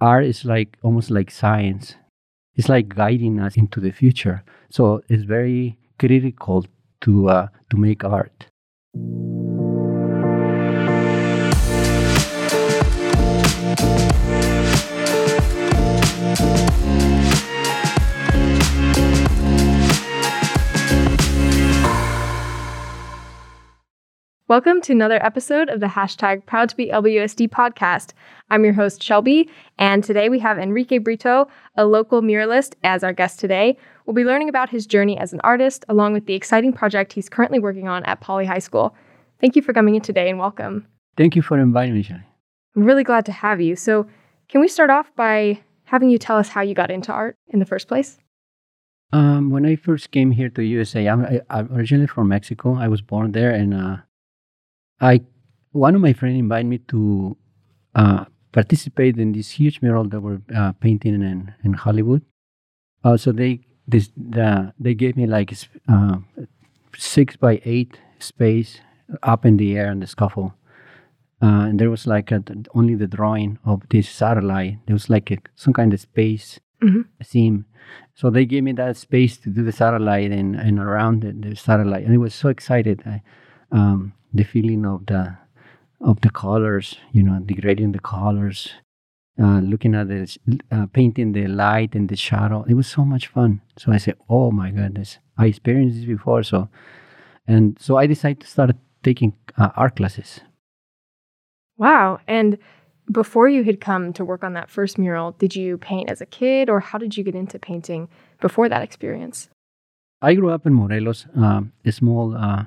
art is like almost like science. It's like guiding us into the future. So it's very critical to uh, to make art. Welcome to another episode of the hashtag Proud to be LBUSD podcast. I'm your host, Shelby, and today we have Enrique Brito, a local muralist, as our guest today. We'll be learning about his journey as an artist, along with the exciting project he's currently working on at Poly High School. Thank you for coming in today and welcome. Thank you for inviting me, Shelby. I'm really glad to have you. So, can we start off by having you tell us how you got into art in the first place? Um, when I first came here to USA, I'm, I, I'm originally from Mexico. I was born there, and uh, I one of my friends invited me to uh, participate in this huge mural that we're uh, painting in in Hollywood. Uh, so they this the, they gave me like uh, six by eight space up in the air in the scaffold. Uh, and there was like a, only the drawing of this satellite. There was like a, some kind of space mm-hmm. theme. So they gave me that space to do the satellite and, and around the, the satellite. And I was so excited. I, um, the feeling of the of the colors, you know, degrading the colors, uh, looking at the uh, painting the light and the shadow. It was so much fun. So I said, "Oh my goodness, I experienced this before." So, and so I decided to start taking uh, art classes. Wow! And before you had come to work on that first mural, did you paint as a kid, or how did you get into painting before that experience? I grew up in Morelos, um, a small uh,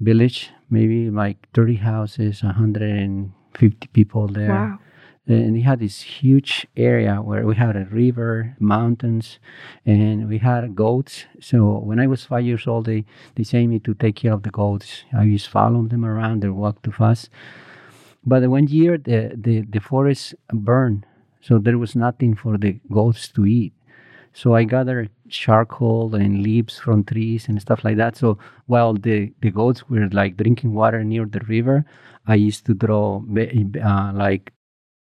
village, maybe like 30 houses, 150 people there. Wow. And we had this huge area where we had a river, mountains, and we had goats. So when I was five years old, they, they sent me to take care of the goats. I used to follow them around, they walked too fast. But one year, the, the, the forest burned, so there was nothing for the goats to eat. So I gather charcoal and leaves from trees and stuff like that. So while the, the goats were like drinking water near the river, I used to draw uh, like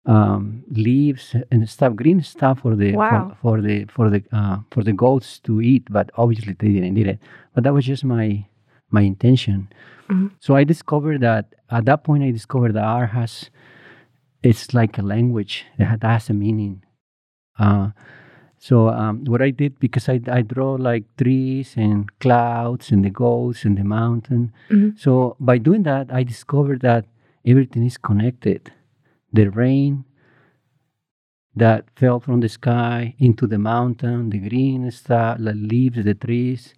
um, leaves and stuff, green stuff for the wow. for, for, the for the uh, for the goats to eat. But obviously they didn't eat it. But that was just my my intention. Mm-hmm. So I discovered that at that point I discovered that art has it's like a language that has a meaning. Uh, so um, what I did because I, I draw like trees and clouds and the goats and the mountain. Mm-hmm. So by doing that, I discovered that everything is connected. The rain that fell from the sky into the mountain, the green stuff, the leaves, the trees,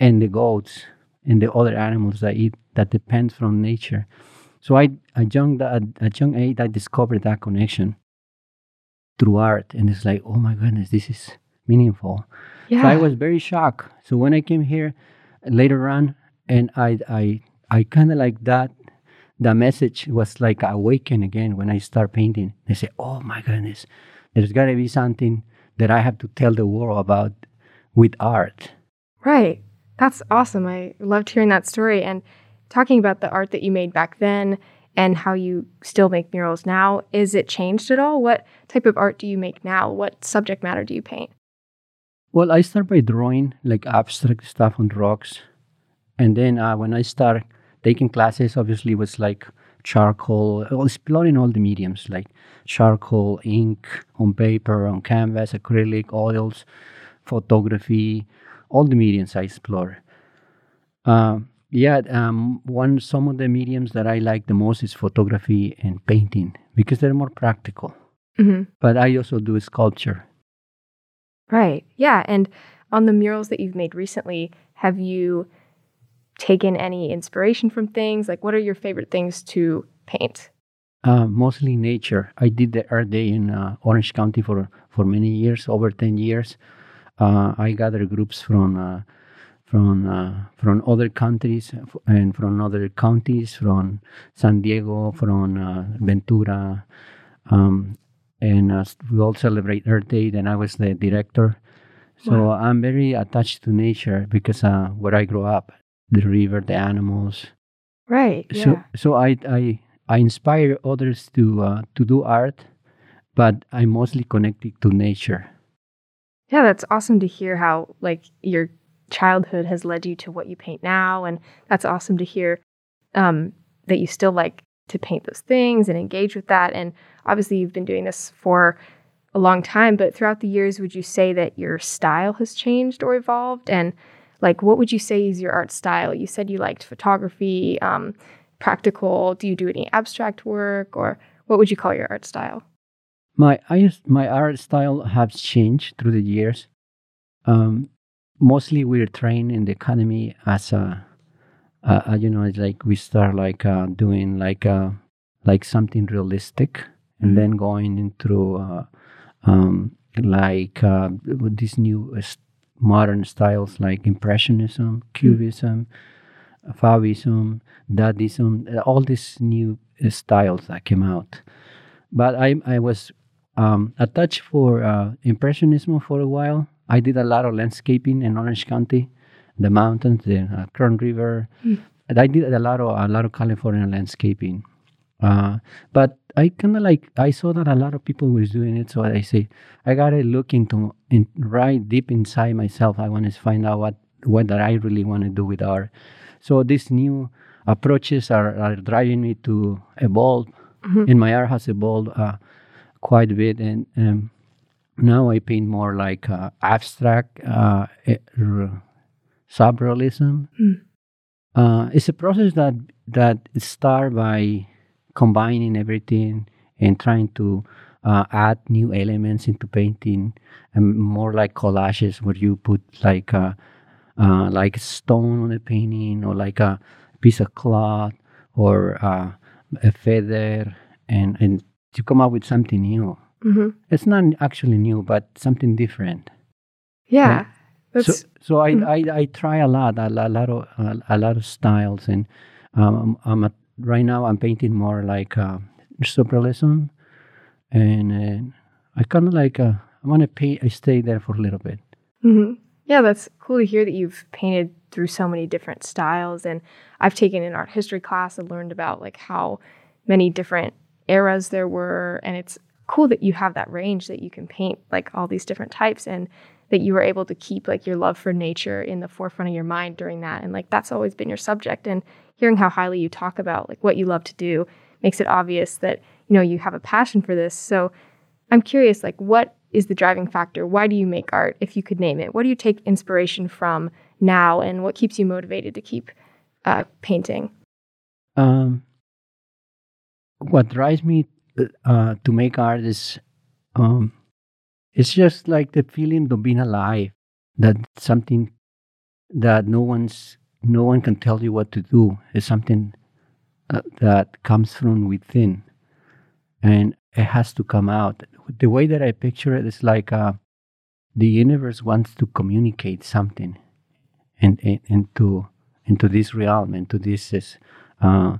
and the goats and the other animals that eat that depend from nature. So I, at young, at, at young age, I discovered that connection through art and it's like oh my goodness this is meaningful. Yeah. so i was very shocked. So when i came here later on and i i i kind of like that the message was like awakened again when i start painting. I say oh my goodness there's got to be something that i have to tell the world about with art. Right. That's awesome. I loved hearing that story and talking about the art that you made back then and how you still make murals now. Is it changed at all? What type of art do you make now? What subject matter do you paint? Well, I start by drawing like abstract stuff on rocks. And then uh, when I start taking classes, obviously, it was like charcoal, exploring all the mediums like charcoal, ink, on paper, on canvas, acrylic, oils, photography, all the mediums I explore. Uh, yeah, um, one some of the mediums that I like the most is photography and painting because they're more practical. Mm-hmm. But I also do sculpture. Right. Yeah, and on the murals that you've made recently, have you taken any inspiration from things? Like, what are your favorite things to paint? Uh, mostly nature. I did the Earth Day in uh, Orange County for for many years, over ten years. Uh, I gather groups from uh, from uh, from other countries and from other counties, from San Diego, from uh, Ventura, um, and uh, we all celebrate Earth Day. And I was the director, so Wow. I'm very attached to nature because uh, where I grew up, the river, the animals. Right. So Yeah. so I I I inspire others to uh, to do art but I'm mostly connected to nature. Yeah, that's awesome to hear how like your childhood has led you to what you paint now, and that's awesome to hear um, that you still like to paint those things and engage with that. And obviously, you've been doing this for a long time, but throughout the years, would you say that your style has changed or evolved? And like, what would you say is your art style? You said you liked photography, um, practical. Do you do any abstract work, or what would you call your art style? My I, my art style has changed through the years. Um, mostly, we're trained in the academy as a, uh, you know, it's like we start like uh, doing like uh, like something realistic, and mm-hmm. then going into uh, um, like uh, these new modern styles like impressionism, mm-hmm. cubism, mm-hmm. fauvism, dadaism, all these new styles that came out. But I I was um, attached for uh, impressionism for a while. I did a lot of landscaping in Orange County, the mountains, the uh, Kern River. Mm. I did a lot of a lot of California landscaping. Uh, but I kind of like I saw that a lot of people was doing it, so I say I gotta look into in right deep inside myself. I want to find out what what that I really want to do with art. So these new approaches are, are driving me to evolve, mm-hmm. and my art has evolved uh, quite a bit. And um, now I paint more like uh, abstract uh, surrealism. Mm. Uh, it's a process that that starts by combining everything and trying to uh, add new elements into painting, and more like collages where you put like a uh, like stone on a painting or like a piece of cloth or uh, a feather, and and to come up with something new. Mm-hmm. It's not actually new, but something different. Yeah. Right? So, so I, mm-hmm. I, I try a lot, a, a lot of a, a, lot of styles, and um, I'm right now I'm painting more like uh, surrealism, and uh, I kind of like uh, I want to paint. I stay there for a little bit. Mm-hmm. Yeah, that's cool to hear that you've painted through so many different styles, and I've taken an art history class and learned about like how many different eras there were. And it's cool that you have that range that you can paint like all these different types and that you were able to keep like your love for nature in the forefront of your mind during that. And like that's always been your subject. And hearing how highly you talk about like what you love to do makes it obvious that, you know, you have a passion for this. So I'm curious, like, what is the driving factor? Why do you make art, if you could name it? What do you take inspiration from now, and what keeps you motivated to keep uh, painting? Um, what drives me uh, to make art is um, it's just like the feeling of being alive that something that no one's no one can tell you what to do. Is something uh, that comes from within and it has to come out. The way that i picture it is like uh, the universe wants to communicate something into into this realm into this uh,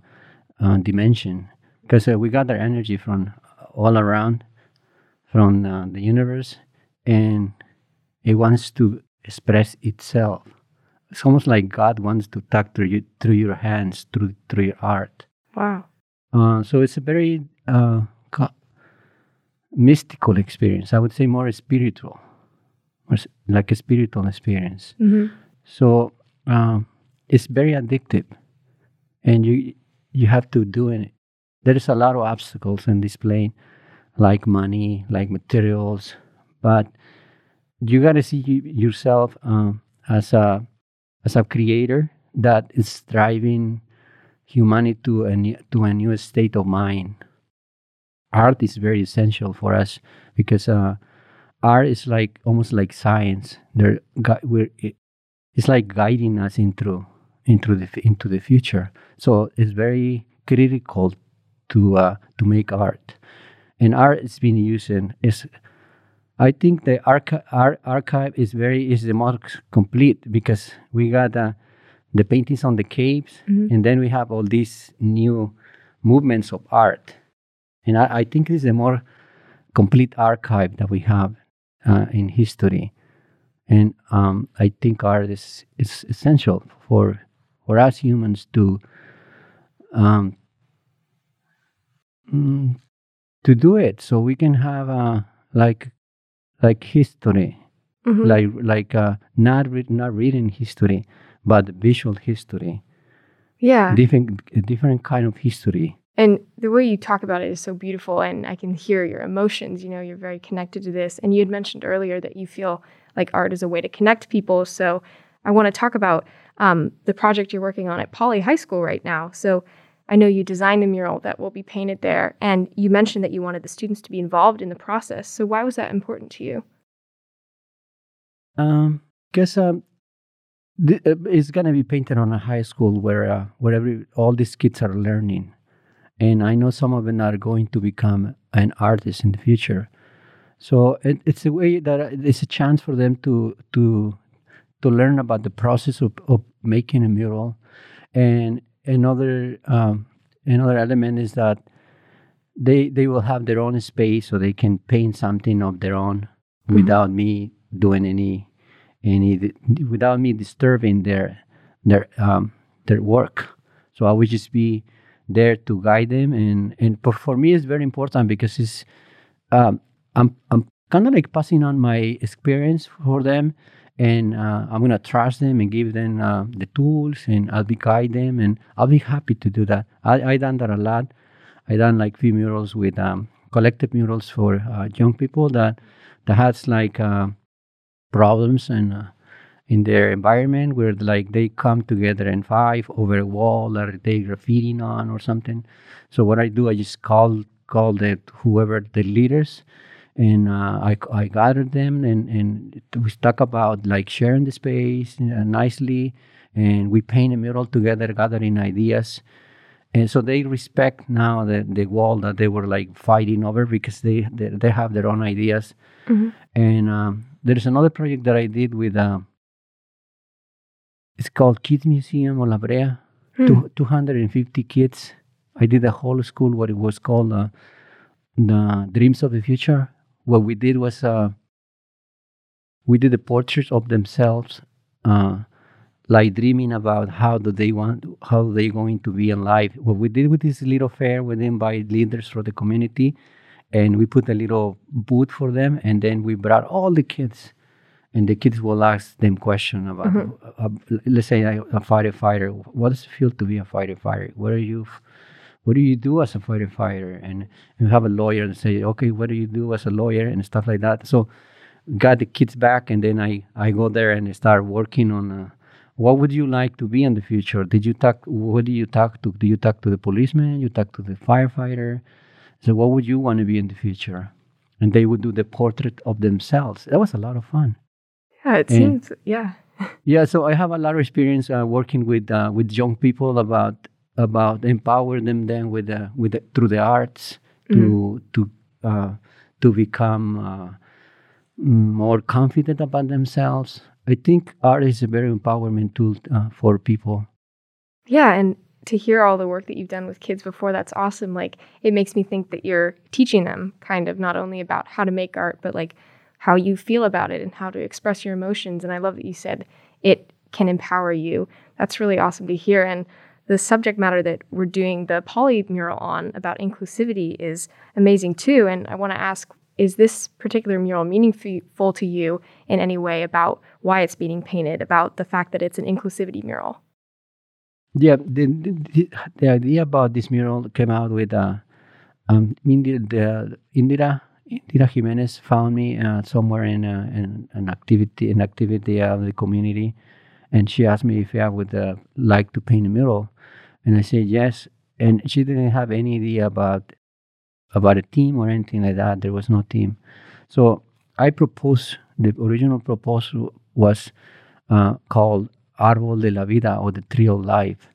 uh, dimension because uh, we gather energy from all around from uh, the universe and it wants to express itself. It's almost like god wants to talk through you through your hands through through your art wow. Uh, so it's a very uh, mystical experience. I would say more spiritual or like a spiritual experience. Mm-hmm. so um, it's very addictive and you you have to do it there is a lot of obstacles in this plane, like money, like materials, but you got to see yourself um, as a as a creator that is driving humanity to a new, to a new state of mind. Art is very essential for us because uh, art is like almost like science. There, we're it's like guiding us into into the into the future. So it's very critical to uh, to make art, and art is being used in is. I think the archi- archive is very is the most complete because we got uh, the paintings on the caves, mm-hmm. and then we have all these new movements of art, and I, I think this is a more complete archive that we have uh, in history, and um, I think art is is essential for for us humans to um, Mm, to do it so we can have uh, like like history Mhm. like like uh, not re- not reading history but visual history yeah. different different kind of history And the way you talk about it is so beautiful, and I can hear your emotions. You know, you're very connected to this. And you had mentioned earlier that you feel like art is a way to connect people. So I want to talk about um, the project you're working on at Poly High School right now. So I know you designed the mural that will be painted there, and you mentioned that you wanted the students to be involved in the process. So why was that important to you? um because um th- uh, it's gonna be painted on a high school where uh, where every all these kids are learning and i know some of them are going to become an artist in the future so it, it's a way that uh, it's a chance for them to to to learn about the process of, of making a mural and another um, another element is that they they will have their own space so they can paint something of their own Mhm. without me doing any any without me disturbing their their um their work so i would just be there to guide them and and for, for me it's very important because it's um i'm i'm kind of like passing on my experience for them and uh, i'm gonna trust them and give them uh, the tools and i'll be guide them and i'll be happy to do that i i done that a lot i done like few murals with um collective murals for uh, young people that that has like uh, problems and uh, in their environment where like they come together and fight over a wall or they graffitiing on or something. So what I do, I just call call the whoever the leaders, and uh, I I gather them and and we talk about like sharing the space uh, nicely, and we paint a mural together, gathering ideas. And so they respect now the, the wall that they were like fighting over because they they, they have their own ideas. Mhm. And um, there's another project that I did with, uh, it's called Kids Museum of La Brea. Hmm. Two, 250 kids. I did a whole school, what it was called uh, the Dreams of the Future. What we did was uh, we did the portraits of themselves, uh, like dreaming about how do they want, how they going to be in life. What we did with this little fair, we invite leaders from the community, and we put a little booth for them, and then we brought all the kids, and the kids will ask them question about, Mhm. uh, uh, let's say a, a firefighter. What does it feel to be a firefighter? What are you? f- What do you do as a firefighter? And you have a lawyer and say, okay, what do you do as a lawyer and stuff like that. So got the kids back, and then I I go there and start working on. Uh, what would you like to be in the future? Did you talk? What do you talk to? Do you talk to the policeman? You talk to the firefighter? So what would you want to be in the future? And they would do the portrait of themselves. That was a lot of fun. Yeah, it And- seems, yeah. Yeah, so I have a lot of experience uh, working with uh, with young people about about empower them then with the, with the, through the arts to to uh, to become uh, mm, more confident about themselves. I think art is a very empowerment tool uh, for people. Yeah, and to hear all the work that you've done with kids before, that's awesome. Like, it makes me think that you're teaching them kind of not only about how to make art, but like how you feel about it and how to express your emotions. And I love that you said it can empower you. That's really awesome to hear. And the subject matter that we're doing the poly mural on about inclusivity is amazing too. And I want to ask is this particular mural meaningful to you in any way about why it's being painted, about the fact that it's an inclusivity mural? Yeah, the, the, the idea about this mural came out with uh, um, Indira, Indira Indira Jimenez found me uh, somewhere in, uh, in an activity an activity of the community, and she asked me if I would uh, like to paint a mural, and I said yes. And she didn't have any idea about about a team or anything like that. There was no team, so I proposed. The original proposal was uh, called Árbol de la Vida or the Tree of Life.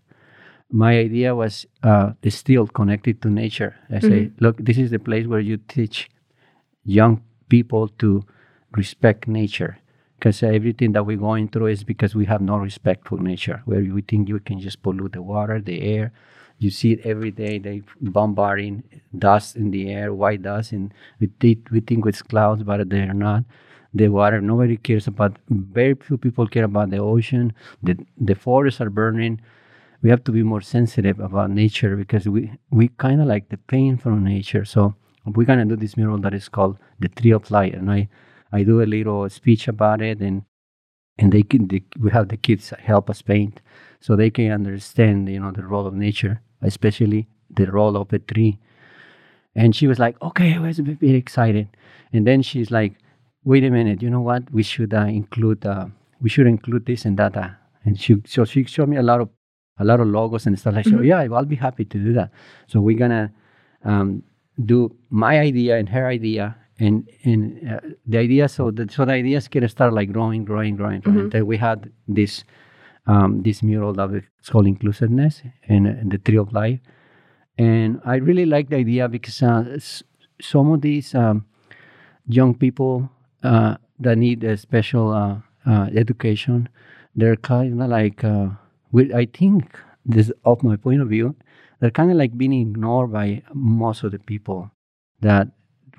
My idea was uh, still connected to nature. I say, look, this is the place where you teach young people to respect nature. Because everything that we're going through is because we have no respect for nature, where we think you can just pollute the water, the air. You see it every day. They bombarding dust in the air, white dust, and we, think we think it's clouds, but they're not the water. Nobody cares about. Very few people care about the ocean. The the forests are burning. We have to be more sensitive about nature because we we kind of like the pain from nature. So we're gonna do this mural that is called the Tree of Life, and I I do a little speech about it, and and they can they, we have the kids help us paint, so they can understand you know the role of nature, especially the role of a tree. And she was like, okay, I was a bit excited, and then she's like, wait a minute, you know what? We should uh, include uh, we should include this and that. Uh, and she so she showed me a lot of a lot of logos and stuff like. Mm-hmm. So yeah, I'll be happy to do that. So we're gonna um, do my idea and her idea and and uh, the idea so the so the ideas can start like growing growing growing mm-hmm. until we had this um, this mural that it's called inclusiveness and, and, the tree of life and i really like the idea because uh, some of these um, young people uh, that need a special uh, uh, education they're kind of like uh, i think this of my point of view they're kind of like being ignored by most of the people that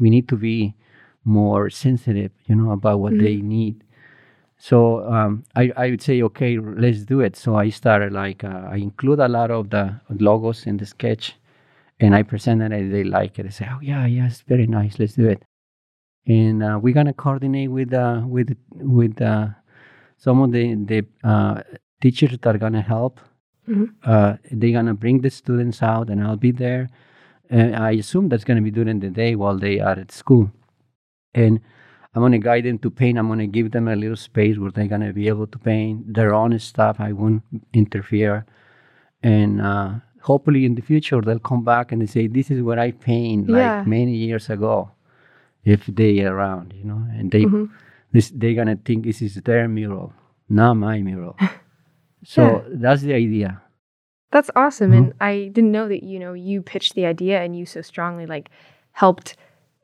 we need to be more sensitive you know about what mm-hmm. they need. So um, I, I would say okay let's do it. So i started like uh, i include a lot of the logos in the sketch and i presented it. And they like it. They say oh yeah yeah it's very nice. Let's do it. And uh, we're gonna coordinate with uh, with with uh, some of the the uh, teachers that are gonna help. Mm-hmm. Uh, they're gonna bring the students out, and I'll be there. And I assume that's gonna be during the day while they are at school. And I'm gonna guide them to paint. I'm gonna give them a little space where they're gonna be able to paint their own stuff. I won't interfere. And uh, hopefully in the future they'll come back and they say, "This is what I paint yeah. like many years ago." If they are around, you know, and they mm-hmm. this they're gonna think this is their mural, not my mural. So yeah. that's the idea. That's awesome. Mm-hmm. And I didn't know that, you know, you pitched the idea and you so strongly like helped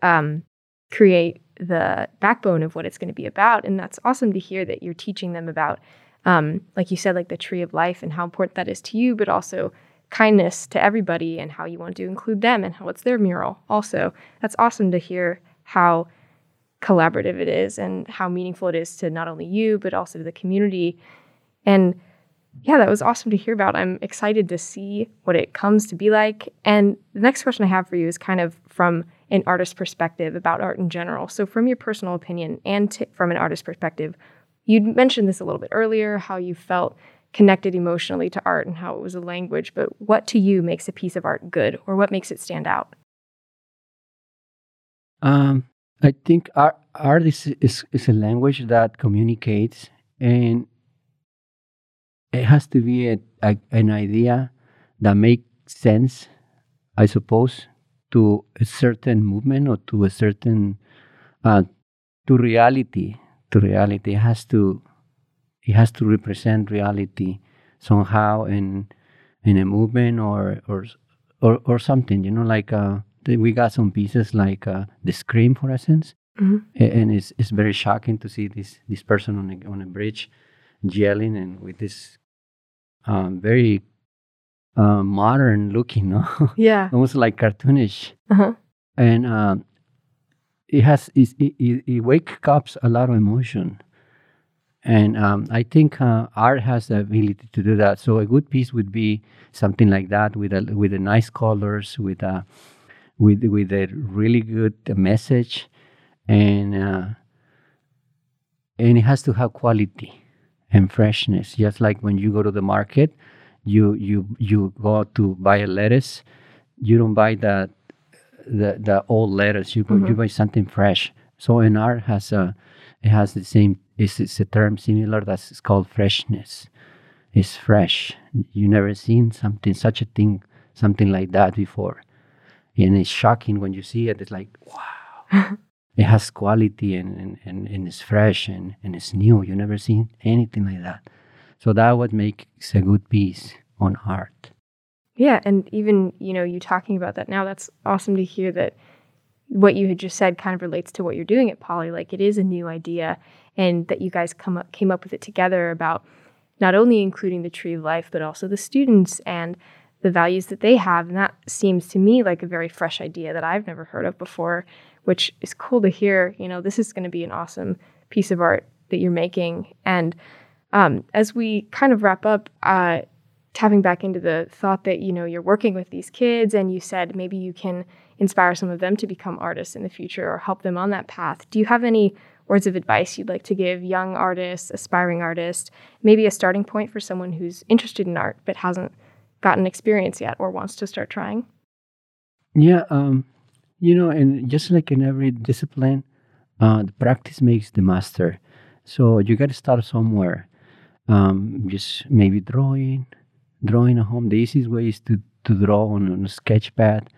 um, create the backbone of what it's going to be about. And that's awesome to hear that you're teaching them about, um, like you said, like the tree of life and how important that is to you, but also kindness to everybody and how you want to include them and how it's their mural also. That's awesome to hear how collaborative it is and how meaningful it is to not only you, but also to the community. And yeah, that was awesome to hear about. I'm excited to see what it comes to be like. And the next question I have for you is kind of from an artist's perspective about art in general. So, from your personal opinion and t- from an artist's perspective, you mentioned this a little bit earlier how you felt connected emotionally to art and how it was a language. But what to you makes a piece of art good or what makes it stand out? Um, I think art, art is, is, is a language that communicates and it has to be a, a, an idea that makes sense, I suppose, to a certain movement or to a certain uh, to reality. To reality, it has to it has to represent reality somehow in in a movement or or or, or something. You know, like uh, we got some pieces like uh, the Scream, for instance, mm-hmm. and it's it's very shocking to see this this person on a on a bridge yelling and with this um, very uh, modern looking, no? Yeah. Almost like cartoonish. Uh-huh. And um, it has it, it, it wakes up a lot of emotion. And um, I think uh, art has the ability to do that. So a good piece would be something like that with a with nice colors, with a with with a really good message, and uh, and it has to have quality and freshness. Just like when you go to the market, you you you go to buy a lettuce, you don't buy the the, the old lettuce. You mm-hmm. you buy something fresh. So an art has a it has the same. It's, it's a term similar that's called freshness. It's fresh. You never seen something such a thing something like that before, and it's shocking when you see it. It's like wow. it has quality and, and, and, and it's fresh and, and it's new. You never seen anything like that. So that what makes a good piece on art. Yeah, and even you know you talking about that now, that's awesome to hear that what you had just said kind of relates to what you're doing at Poly. Like it is a new idea, and that you guys come up came up with it together about not only including the tree of life, but also the students and the values that they have. And that seems to me like a very fresh idea that I've never heard of before which is cool to hear. You know, this is going to be an awesome piece of art that you're making. And um, as we kind of wrap up, uh, tapping back into the thought that you know you're working with these kids, and you said maybe you can inspire some of them to become artists in the future or help them on that path. Do you have any words of advice you'd like to give young artists, aspiring artists, maybe a starting point for someone who's interested in art but hasn't gotten experience yet or wants to start trying? Yeah, um, you know, and just like in every discipline, uh, the practice makes the master. So you got to start somewhere. Um, just maybe drawing, drawing at home. The easiest way is to, to draw on, on a sketch pad.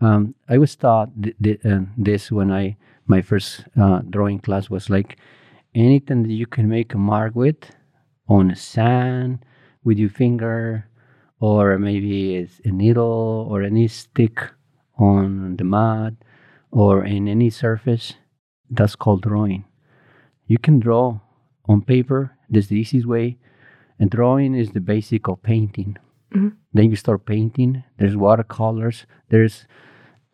Um, I was taught th- th- uh, this when I my first uh, drawing class was like anything that you can make a mark with on sand with your finger or maybe it's a needle or any stick on the mud or in any surface that's called drawing. You can draw on paper that's the easiest way. And drawing is the basic of painting. Mhm. then you start painting there's watercolors there's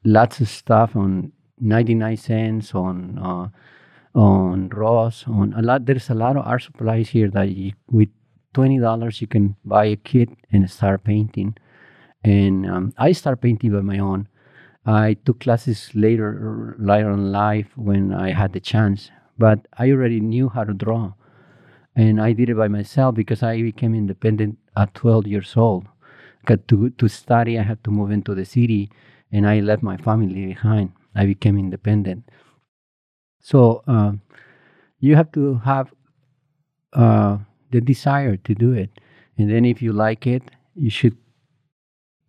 lots of stuff on 99 cents on uh, on Ross on a lot there's a lot of art supplies here that you, with twenty dollars you can buy a kit and start painting. And um, I start painting by my own I took classes later later in life when I had the chance but I already knew how to draw and I did it by myself because I became independent at 12 years old. 'Cause to to study, I had to move into the city, and I left my family behind. I became independent. So um, you have to have uh, the desire to do it, and then if you like it, you should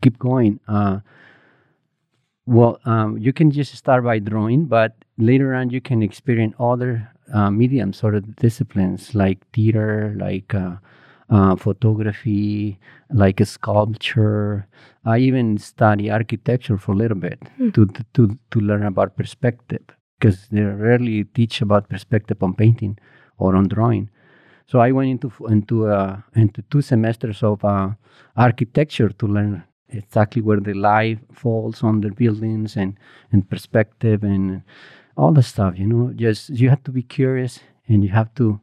keep going. Uh, well, um, you can just start by drawing, but later on you can experience other uh, mediums or disciplines like theater, like uh, uh, photography, like a sculpture. I even study architecture for a little bit to, to to learn about perspective because they rarely teach about perspective on painting or on drawing. So I went into into uh, into two semesters of uh, architecture to learn exactly where the light falls on the buildings and and perspective and all the stuff. You know, just you have to be curious and you have to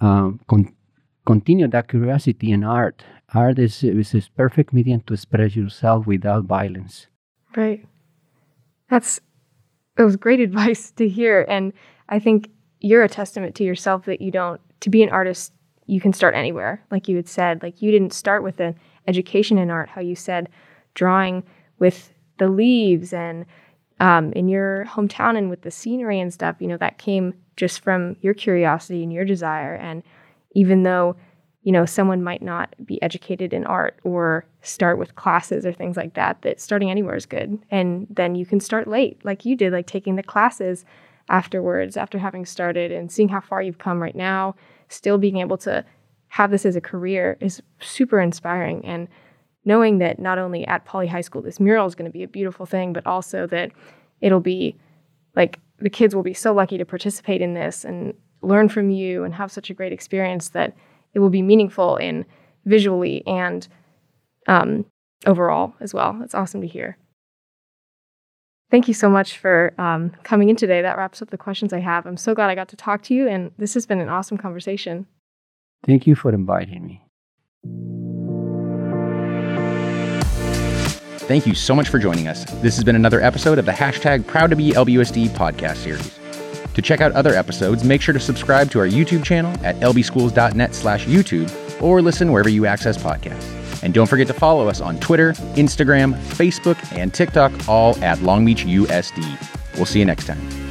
um, con- continue that curiosity in art. Art is is a perfect medium to express yourself without violence. Right. That's that was great advice to hear. And I think you're a testament to yourself that you don't to be an artist, you can start anywhere. Like you had said, like you didn't start with an education in art, how you said drawing with the leaves and um, in your hometown and with the scenery and stuff, you know, that came just from your curiosity and your desire. And even though, you know, someone might not be educated in art or start with classes or things like that, that starting anywhere is good. And then you can start late, like you did, like taking the classes afterwards, after having started and seeing how far you've come right now, still being able to have this as a career is super inspiring. And knowing that not only at Poly High School, this mural is going to be a beautiful thing, but also that it'll be like the kids will be so lucky to participate in this and learn from you and have such a great experience that it will be meaningful in visually and um, overall as well. It's awesome to hear. Thank you so much for um, coming in today. That wraps up the questions I have. I'm so glad I got to talk to you, and this has been an awesome conversation. Thank you for inviting me. Thank you so much for joining us. This has been another episode of the hashtag Proud to Be LBUSD podcast series. To check out other episodes, make sure to subscribe to our YouTube channel at lbschools.net slash YouTube or listen wherever you access podcasts. And don't forget to follow us on Twitter, Instagram, Facebook, and TikTok, all at Long Beach USD. We'll see you next time.